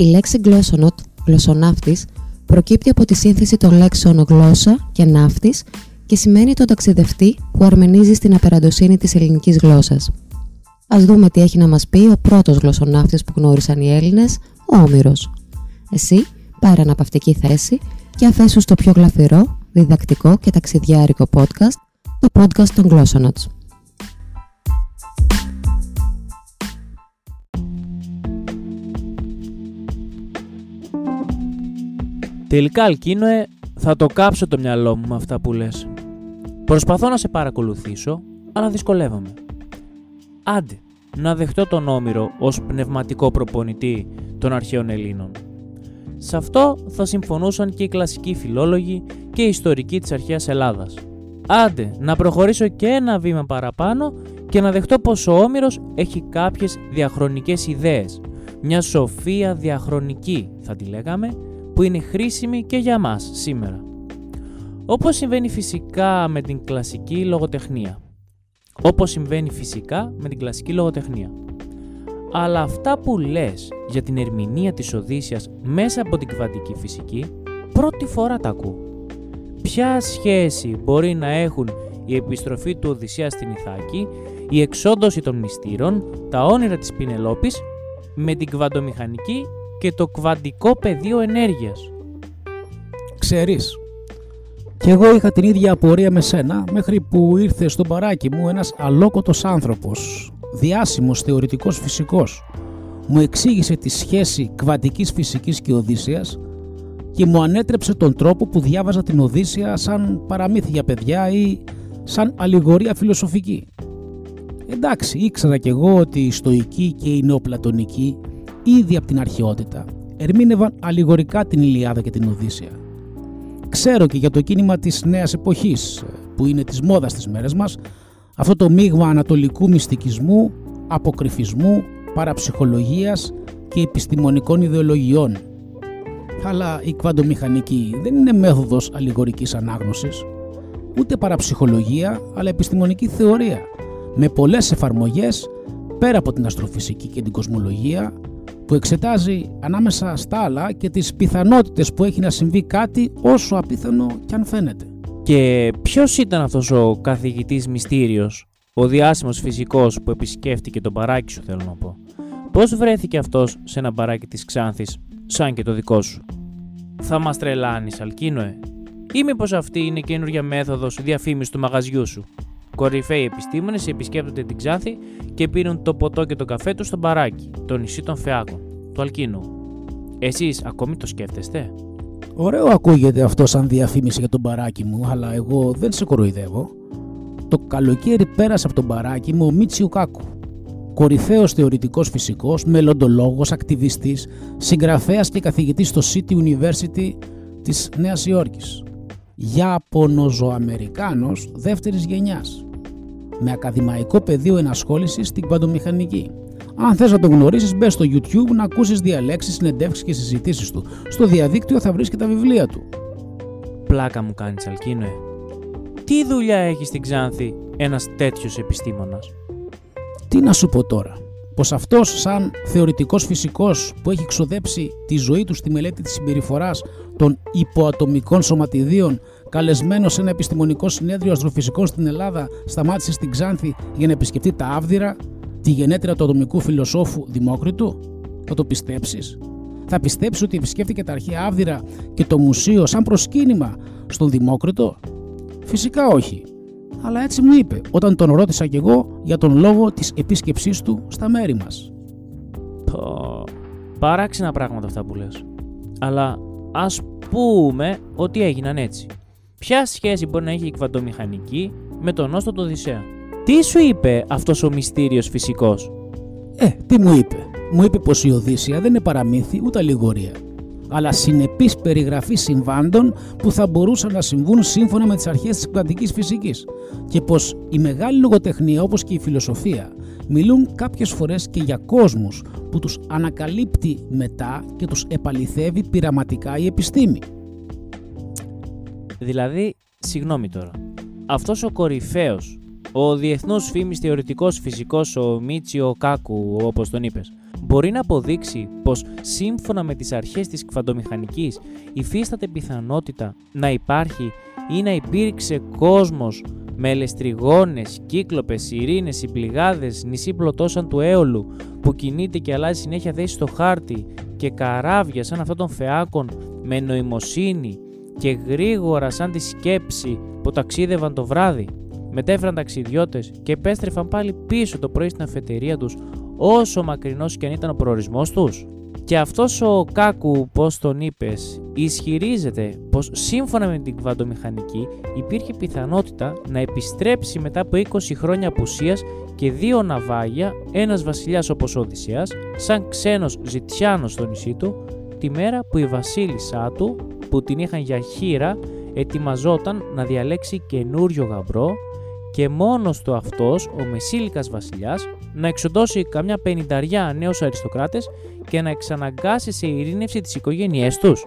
Η λέξη γλώσσονοτ, γλωσσοναύτης, προκύπτει από τη σύνθεση των λέξεων γλώσσα και ναύτης και σημαίνει τον ταξιδευτή που αρμενίζει στην απεραντοσύνη της ελληνικής γλώσσας. Ας δούμε τι έχει να μας πει ο πρώτος γλωσσοναύτης που γνώρισαν οι Έλληνες, ο Όμηρος. Εσύ, πάρε αναπαυτική θέση και αφέσου στο πιο γλαφυρό, διδακτικό και ταξιδιάρικο podcast, το podcast των Glossonauts. Τελικά, Αλκίνοε, θα το κάψω το μυαλό μου με αυτά που λες. Προσπαθώ να σε παρακολουθήσω, αλλά δυσκολεύομαι. Άντε, να δεχτώ τον Όμηρο ως πνευματικό προπονητή των αρχαίων Ελλήνων. Σε αυτό θα συμφωνούσαν και οι κλασικοί φιλόλογοι και οι ιστορικοί της αρχαίας Ελλάδας. Άντε, να προχωρήσω και ένα βήμα παραπάνω και να δεχτώ πως ο Όμηρος έχει κάποιες διαχρονικές ιδέες. Μια σοφία διαχρονική θα τη λέγαμε, που είναι χρήσιμη και για μας σήμερα. Όπως συμβαίνει φυσικά με την κλασική λογοτεχνία. Όπως συμβαίνει φυσικά με την κλασική λογοτεχνία. Αλλά αυτά που λες για την ερμηνεία της Οδύσσιας μέσα από την κβαντική φυσική, πρώτη φορά τα ακούω. Ποια σχέση μπορεί να έχουν η επιστροφή του Οδυσσέα στην Ιθάκη, η εξόντωση των μυστήρων, τα όνειρα της Πινελόπης με την κβαντομηχανική και το κβαντικό πεδίο ενέργειας. Ξέρεις, και εγώ είχα την ίδια απορία με σένα μέχρι που ήρθε στο παράκι μου ένας αλόκοτος άνθρωπος, διάσημος θεωρητικός φυσικός. Μου εξήγησε τη σχέση κβαντικής φυσικής και Οδύσσιας και μου ανέτρεψε τον τρόπο που διάβαζα την Οδύσσια σαν παραμύθι για παιδιά ή σαν αλληγορία φιλοσοφική. Εντάξει, ήξερα κι εγώ ότι οι στοικοί και οι νεοπλατωνικοί ήδη από την αρχαιότητα ερμήνευαν αλληγορικά την Ιλιάδα και την Οδύσσια. Ξέρω και για το κίνημα της νέας εποχής που είναι της μόδας στις μέρες μας αυτό το μείγμα ανατολικού μυστικισμού, αποκρυφισμού, παραψυχολογίας και επιστημονικών ιδεολογιών. Αλλά η κβαντομηχανική δεν είναι μέθοδος αλληγορικής ανάγνωσης, ούτε παραψυχολογία, αλλά επιστημονική θεωρία, με πολλές εφαρμογές πέρα από την αστροφυσική και την κοσμολογία, που εξετάζει ανάμεσα στα άλλα και τις πιθανότητες που έχει να συμβεί κάτι όσο απίθανο κι αν φαίνεται. Και ποιος ήταν αυτός ο καθηγητής μυστήριος, ο διάσημος φυσικός που επισκέφτηκε τον παράκι σου θέλω να πω; Πώς βρέθηκε αυτός σε ένα παράκι της Ξάνθης, σαν και το δικό σου; Θα μας τρελάνεις, Αλκίνοε. Ή μήπως αυτή είναι καινούργια μέθοδος διαφήμισης του μαγαζιού σου; Κορυφαίοι επιστήμονες επισκέπτονται την Ξάνθη και πίνουν το ποτό και το καφέ τους στο μπαράκι, το νησί των Φεάκων, του Αλκίνου. Εσείς ακόμη το σκέφτεστε; Ωραίο ακούγεται αυτό σαν διαφήμιση για τον μπαράκι μου, αλλά εγώ δεν σε κοροϊδεύω. Το καλοκαίρι πέρασε από τον μπαράκι μου ο Μίτσιου Κάκου. Κορυφαίος θεωρητικός φυσικός, μελλοντολόγος, ακτιβιστής, συγγραφέας και καθηγητής στο City University της Νέας Υόρκης. Ιάπωνο-Ζωαμερικάνος δεύτερης γενιάς με ακαδημαϊκό πεδίο ενασχόλησης στην κβαντομηχανική. Αν θες να τον γνωρίσεις μπες στο YouTube να ακούσεις διαλέξεις, συνεντεύξεις και συζητήσεις του. Στο διαδίκτυο θα βρεις και τα βιβλία του. Πλάκα μου κάνεις Αλκίνοε. Τι δουλειά έχει στην Ξάνθη ένας τέτοιος επιστήμονας; Τι να σου πω τώρα. Πως αυτός σαν θεωρητικός φυσικός που έχει ξοδέψει τη ζωή του στη μελέτη της συμπεριφοράς των υποατομικών σωματιδίων καλεσμένος σε ένα επιστημονικό συνέδριο αστροφυσικών στην Ελλάδα, σταμάτησε στην Ξάνθη για να επισκεφτεί τα Άβδηρα, τη γενέτειρα του ατομικού φιλοσόφου Δημόκριτου. Θα το πιστέψεις; Θα πιστέψεις ότι επισκέφτηκε τα αρχαία Άβδηρα και το μουσείο σαν προσκύνημα στον Δημόκριτο; Φυσικά όχι. Αλλά έτσι μου είπε όταν τον ρώτησα κι εγώ για τον λόγο της επίσκεψής του στα μέρη μας. Πω, παράξενα πράγματα αυτά που λες. Αλλά ας πούμε ότι έγιναν έτσι. Ποια σχέση μπορεί να έχει η κβαντομηχανική με τον νόστο του Οδυσσέα; Τι σου είπε αυτός ο μυστήριος φυσικός; Ε, τι μου είπε; Μου είπε πως η Οδύσσια δεν είναι παραμύθι ούτε αλληγορία αλλά συνεπής περιγραφή συμβάντων που θα μπορούσαν να συμβούν σύμφωνα με τις αρχές της κβαντικής φυσικής και πως η μεγάλη λογοτεχνία όπως και η φιλοσοφία μιλούν κάποιες φορές και για κόσμους που τους ανακαλύπτει μετά και τους επαληθεύει πειραματικά η επιστήμη. Δηλαδή, συγγνώμη τώρα, αυτός ο κορυφαίος, ο διεθνούς φήμης θεωρητικός φυσικός, ο Μίτσιο Κάκου όπως τον είπες, μπορεί να αποδείξει πως σύμφωνα με τις αρχές της κβαντομηχανικής υφίσταται πιθανότητα να υπάρχει ή να υπήρξε κόσμος με ελεστριγόνες, κύκλοπες, ειρήνες, συμπληγάδες, νησί πλωτόσαν του έολου που κινείται και αλλάζει συνέχεια θέση στο χάρτη και καράβια σαν αυτόν των φεάκων με νοημοσύνη και γρήγορα σαν τη σκέψη που ταξίδευαν το βράδυ. Μετέφεραν ταξιδιώτες και επέστρεφαν πάλι πίσω το πρωί στην αφετερία τους όσο μακρινός και αν ήταν ο προορισμός τους. Και αυτός ο Κάκου, πώς τον είπες, ισχυρίζεται πως σύμφωνα με την κβαντομηχανική υπήρχε πιθανότητα να επιστρέψει μετά από 20 χρόνια απουσίας και δύο ναυάγια, ένας βασιλιάς όπως ο Οδυσσέας, σαν ξένος ζητιάνος στο νησί του, τη μέρα που η βασίλισσά του, που την είχαν για χείρα, ετοιμαζόταν να διαλέξει καινούριο γαμπρό και μόνος του αυτός, ο Μεσήλικας βασιλιάς, να εξοντώσει καμιά πενηνταριά νέους αριστοκράτες και να εξαναγκάσει σε ειρήνευση τις οικογένειές τους.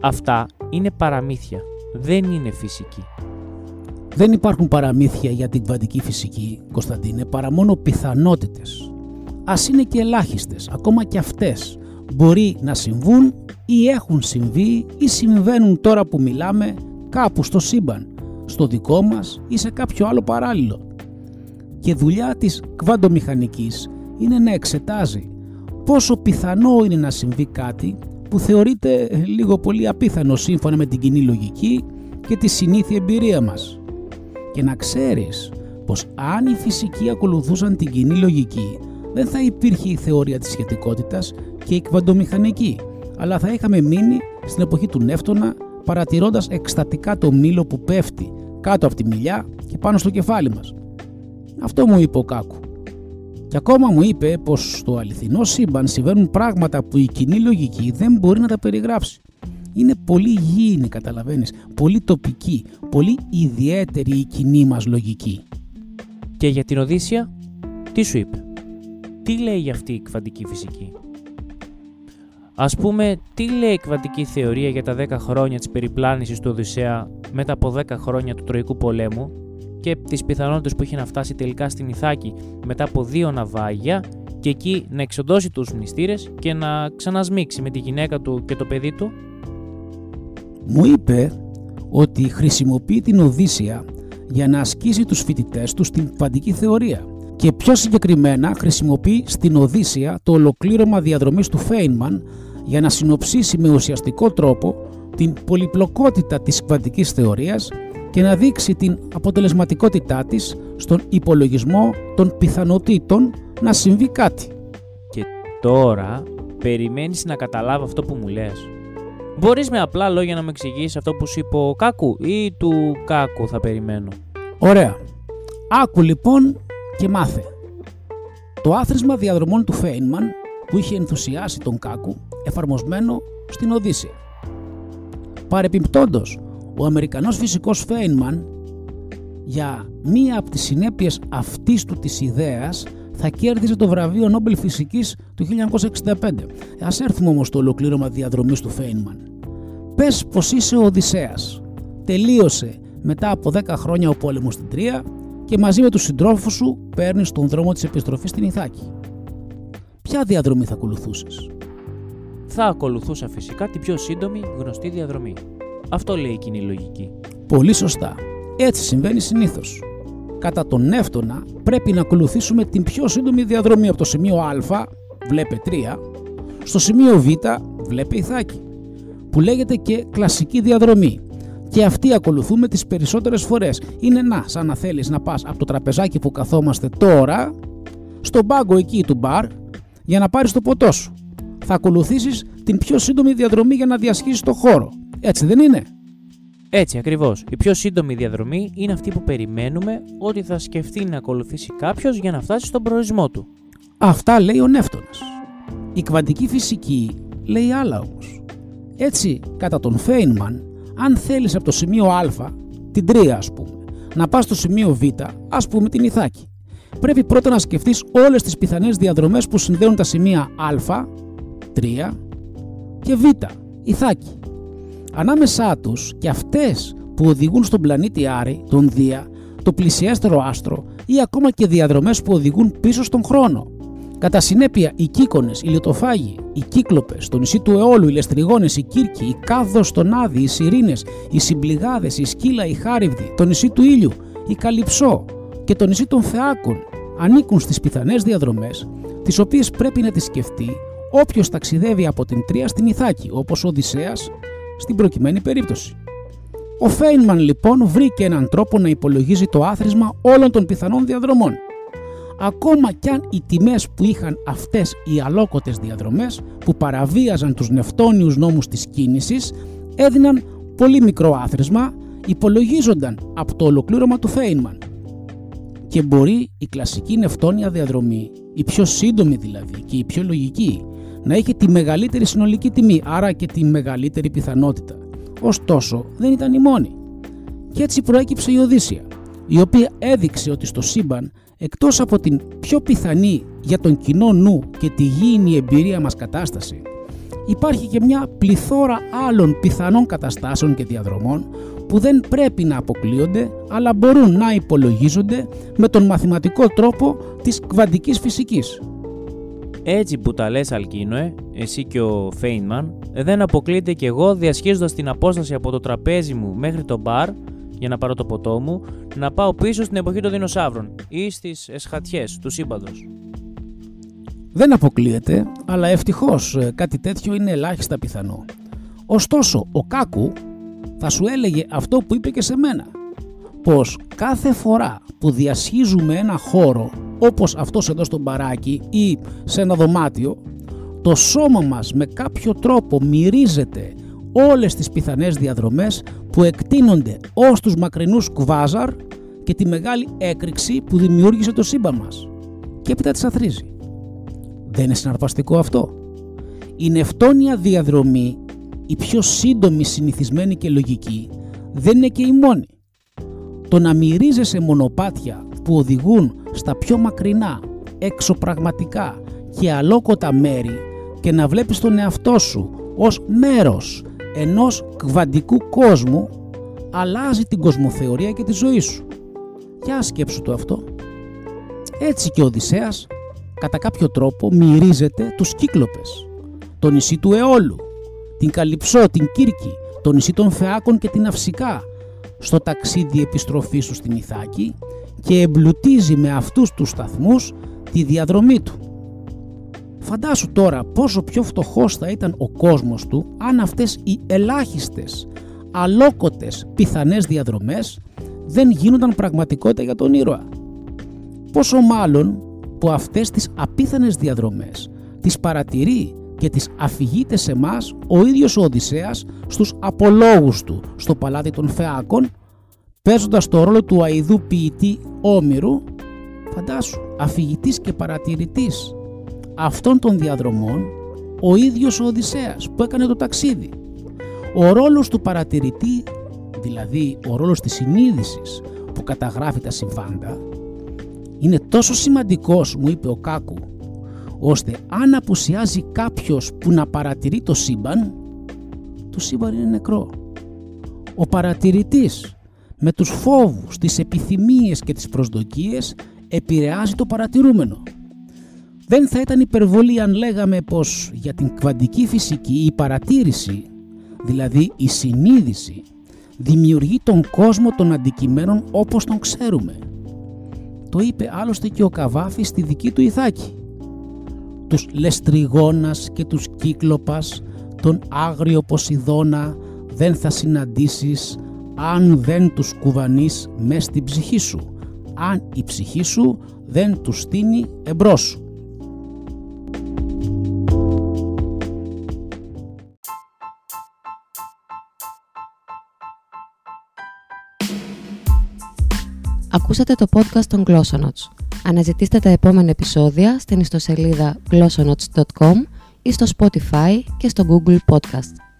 Αυτά είναι παραμύθια, δεν είναι φυσική. Δεν υπάρχουν παραμύθια για την κβαντική φυσική, Κωνσταντίνε, παρά μόνο πιθανότητες. Ας είναι και ελάχιστες, ακόμα και αυτές μπορεί να συμβούν ή έχουν συμβεί ή συμβαίνουν τώρα που μιλάμε κάπου στο σύμπαν, στο δικό μας ή σε κάποιο άλλο παράλληλο. Και δουλειά της κβαντομηχανικής είναι να εξετάζει πόσο πιθανό είναι να συμβεί κάτι που θεωρείται λίγο πολύ απίθανο σύμφωνα με την κοινή λογική και τη συνήθεια εμπειρία μας. Και να ξέρεις πως αν οι φυσικοί ακολουθούσαν την κοινή λογική δεν θα υπήρχε η θεωρία της σχετικότητας και η κβαντομηχανική, αλλά θα είχαμε μείνει στην εποχή του Νεύτωνα παρατηρώντας εκστατικά το μήλο που πέφτει κάτω από τη μιλιά και πάνω στο κεφάλι μας. Αυτό μου είπε ο Κάκου. Και ακόμα μου είπε πως στο αληθινό σύμπαν συμβαίνουν πράγματα που η κοινή λογική δεν μπορεί να τα περιγράψει. Είναι πολύ γήινη, καταλαβαίνεις, πολύ τοπική, πολύ ιδιαίτερη η κοινή μας λογική. Και για την Οδύσσια, τι σου είπε; Τι λέει για αυτή η κβαντική φυσική; Ας πούμε, τι λέει η κβαντική θεωρία για τα 10 χρόνια της περιπλάνησης του Οδυσσέα μετά από 10 χρόνια του Τροϊκού πολέμου και τις πιθανότητες που είχε να φτάσει τελικά στην Ιθάκη μετά από δύο ναυάγια και εκεί να εξοντώσει τους μνηστήρες και να ξανασμίξει με τη γυναίκα του και το παιδί του; Μου είπε ότι χρησιμοποιεί την Οδύσσια για να ασκήσει τους φοιτητές του στην κβαντική θεωρία και πιο συγκεκριμένα χρησιμοποιεί στην Οδύσσια το ολοκλήρωμα διαδρομής του Φέινμαν για να συνοψίσει με ουσιαστικό τρόπο την πολυπλοκότητα της κβαντικής θεωρίας και να δείξει την αποτελεσματικότητά της στον υπολογισμό των πιθανότητων να συμβεί κάτι. Και τώρα περιμένεις να καταλάβω αυτό που μου λες. Μπορείς με απλά λόγια να μου εξηγήσεις αυτό που σου είπε ο Κάκου ή του Κάκου θα περιμένω. Ωραία. Άκου λοιπόν και μάθε. Το άθροισμα διαδρομών του Φέινμαν που είχε ενθουσιάσει τον Κάκου εφαρμοσμένο στην Οδύσσια. Παρεπιπτόντος, ο Αμερικανός φυσικός Φέινμαν για μία από τις συνέπειες αυτής του της ιδέας θα κέρδιζε το βραβείο Νόμπελ Φυσικής του 1965. Ας έρθουμε όμως στο ολοκλήρωμα διαδρομής του Φέινμαν. Πες πως είσαι ο Οδυσσέας. Τελείωσε μετά από 10 χρόνια ο πόλεμος στην Τρία και μαζί με τους συντρόφους σου παίρνεις τον δρόμο της επιστροφής στην Ιθάκη. Ποια διαδρομή θα ακολουθούσες; Θα ακολουθούσα φυσικά την πιο σύντομη γνωστή διαδρομή. Αυτό λέει η κοινή λογική. Πολύ σωστά. Έτσι συμβαίνει συνήθως. Κατά τον Νεύτωνα πρέπει να ακολουθήσουμε την πιο σύντομη διαδρομή από το σημείο Α, βλέπε 3, στο σημείο Β, βλέπε Ιθάκη, που λέγεται και κλασική διαδρομή. Και αυτή ακολουθούμε τις περισσότερες φορές. Είναι να, σαν να θέλεις να πας από το τραπεζάκι που καθόμαστε τώρα, στον πάγκο εκεί του μπαρ, για να πάρεις το ποτό σου. Θα ακολουθήσεις την πιο σύντομη διαδρομή για να διασχίσεις το χώρο. Έτσι δεν είναι; Έτσι ακριβώς. Η πιο σύντομη διαδρομή είναι αυτή που περιμένουμε ότι θα σκεφτεί να ακολουθήσει κάποιος για να φτάσει στον προορισμό του. Αυτά λέει ο Νεύτωνας. Η κβαντική φυσική λέει άλλα όμως. Έτσι, κατά τον Φέινμαν, αν θέλεις από το σημείο Α, την 3 ας πούμε, να πας στο σημείο Β, ας πούμε την Ιθάκη, πρέπει πρώτα να σκεφτείς όλες τις πιθανές διαδρομές που συνδέουν τα σημεία Α, 3 και Β, Ιθάκη ανάμεσά τους και αυτές που οδηγούν στον πλανήτη Άρη, τον Δία, το πλησιέστερο άστρο ή ακόμα και διαδρομές που οδηγούν πίσω στον χρόνο. Κατά συνέπεια, οι κύκονες, οι λιωτοφάγοι, οι κύκλοπες, το νησί του Αιώλου, οι λεστριγόνες, οι Κύρκοι, οι Κάδος στον Άδη, οι Σιρήνες, οι Συμπληγάδες, οι Σκύλα, οι Χάριβδοι, το νησί του Ήλιου, η Καλυψό και το νησί των Θεάκων ανήκουν στις πιθανές διαδρομές, τις οποίες πρέπει να τις σκεφτεί όποιος ταξιδεύει από την Τρία στην Ιθάκη, όπως ο Οδυσσέας στην προκειμένη περίπτωση. Ο Φέινμαν λοιπόν βρήκε έναν τρόπο να υπολογίζει το άθροισμα όλων των πιθανών διαδρομών. Ακόμα κι αν οι τιμές που είχαν αυτές οι αλόκοτες διαδρομές που παραβίαζαν τους νευτόνιους νόμους της κίνησης έδιναν πολύ μικρό άθροισμα, υπολογίζονταν από το ολοκλήρωμα του Φέινμαν. Και μπορεί η κλασική νευτόνια διαδρομή, η πιο σύντομη δηλαδή και η πιο λογική, να έχει τη μεγαλύτερη συνολική τιμή, άρα και τη μεγαλύτερη πιθανότητα. Ωστόσο, δεν ήταν η μόνη. Και έτσι προέκυψε η Οδύσσια, η οποία έδειξε ότι στο σύμπαν, εκτός από την πιο πιθανή για τον κοινό νου και τη γήινη εμπειρία μας κατάσταση, υπάρχει και μια πληθώρα άλλων πιθανών καταστάσεων και διαδρομών που δεν πρέπει να αποκλείονται, αλλά μπορούν να υπολογίζονται με τον μαθηματικό τρόπο της κβαντικής φυσικής. Έτσι που τα λες Αλκίνοε, εσύ και ο Φέινμαν, δεν αποκλείεται και εγώ διασχίζοντας την απόσταση από το τραπέζι μου μέχρι το μπαρ για να πάρω το ποτό μου, να πάω πίσω στην εποχή των δεινοσαύρων ή στις εσχατιές του σύμπαντος. Δεν αποκλείεται, αλλά ευτυχώς ε, κάτι τέτοιο είναι ελάχιστα πιθανό. Ωστόσο, ο Κάκου θα σου έλεγε αυτό που είπε και σε μένα, πως κάθε φορά που διασχίζουμε ένα χώρο όπως αυτός εδώ στο μπαράκι ή σε ένα δωμάτιο, το σώμα μας με κάποιο τρόπο μυρίζεται όλες τις πιθανές διαδρομές που εκτείνονται ως τους μακρινούς κουβάζαρ και τη μεγάλη έκρηξη που δημιούργησε το σύμπαν μας και έπειτα τις αθρίζει. Δεν είναι συναρπαστικό αυτό. Η νευτόνια διαδρομή, η πιο σύντομη συνηθισμένη και λογική, δεν είναι και η μόνη. Το να μυρίζεσαι μονοπάτια που οδηγούν στα πιο μακρινά, εξωπραγματικά και αλόκοτα μέρη και να βλέπεις τον εαυτό σου ως μέρος ενός κβαντικού κόσμου αλλάζει την κοσμοθεωρία και τη ζωή σου. Για σκέψου το αυτό. Έτσι και ο Οδυσσέας κατά κάποιο τρόπο μυρίζεται τους Κύκλοπες, το νησί του Αιώλου, την Καλυψό, την Κύρκη, το νησί των Φεάκων και την Αυσικά, στο ταξίδι επιστροφής του στην Ιθάκη και εμπλουτίζει με αυτούς τους σταθμούς τη διαδρομή του. Φαντάσου τώρα πόσο πιο φτωχός θα ήταν ο κόσμος του αν αυτές οι ελάχιστες, αλόκοτες πιθανές διαδρομές δεν γίνονταν πραγματικότητα για τον ήρωα. Πόσο μάλλον που αυτές τις απίθανες διαδρομές τις παρατηρεί και τις αφηγείται σε μας ο ίδιος ο Οδυσσέας στους απολόγους του στο παλάτι των Φεάκων παίζοντας το ρόλο του αηδού ποιητή Όμηρου φαντάσου αφηγητής και παρατηρητής αυτών των διαδρομών ο ίδιος ο Οδυσσέας που έκανε το ταξίδι. Ο ρόλος του παρατηρητή, δηλαδή ο ρόλος της συνείδησης που καταγράφει τα συμβάντα, είναι τόσο σημαντικός, μου είπε ο Κάκου, ώστε αν απουσιάζει κάποιος που να παρατηρεί το σύμπαν, το σύμπαν είναι νεκρό. Ο παρατηρητής με τους φόβους, τις επιθυμίες και τις προσδοκίες επηρεάζει το παρατηρούμενο. Δεν θα ήταν υπερβολή αν λέγαμε πως για την κβαντική φυσική η παρατήρηση, δηλαδή η συνείδηση, δημιουργεί τον κόσμο των αντικειμένων όπως τον ξέρουμε. Το είπε άλλωστε και ο Καβάφης στη δική του Ιθάκη. Τους Λεστριγόνας και τους Κύκλοπας, τον Άγριο Ποσειδώνα δεν θα συναντήσεις αν δεν τους κουβανείς μες στην ψυχή σου, αν η ψυχή σου δεν τους στείνει εμπρός σου. Ακούσατε το podcast των Glossonots. Αναζητήστε τα επόμενα επεισόδια στην ιστοσελίδα glossonots.com ή στο Spotify και στο Google Podcast.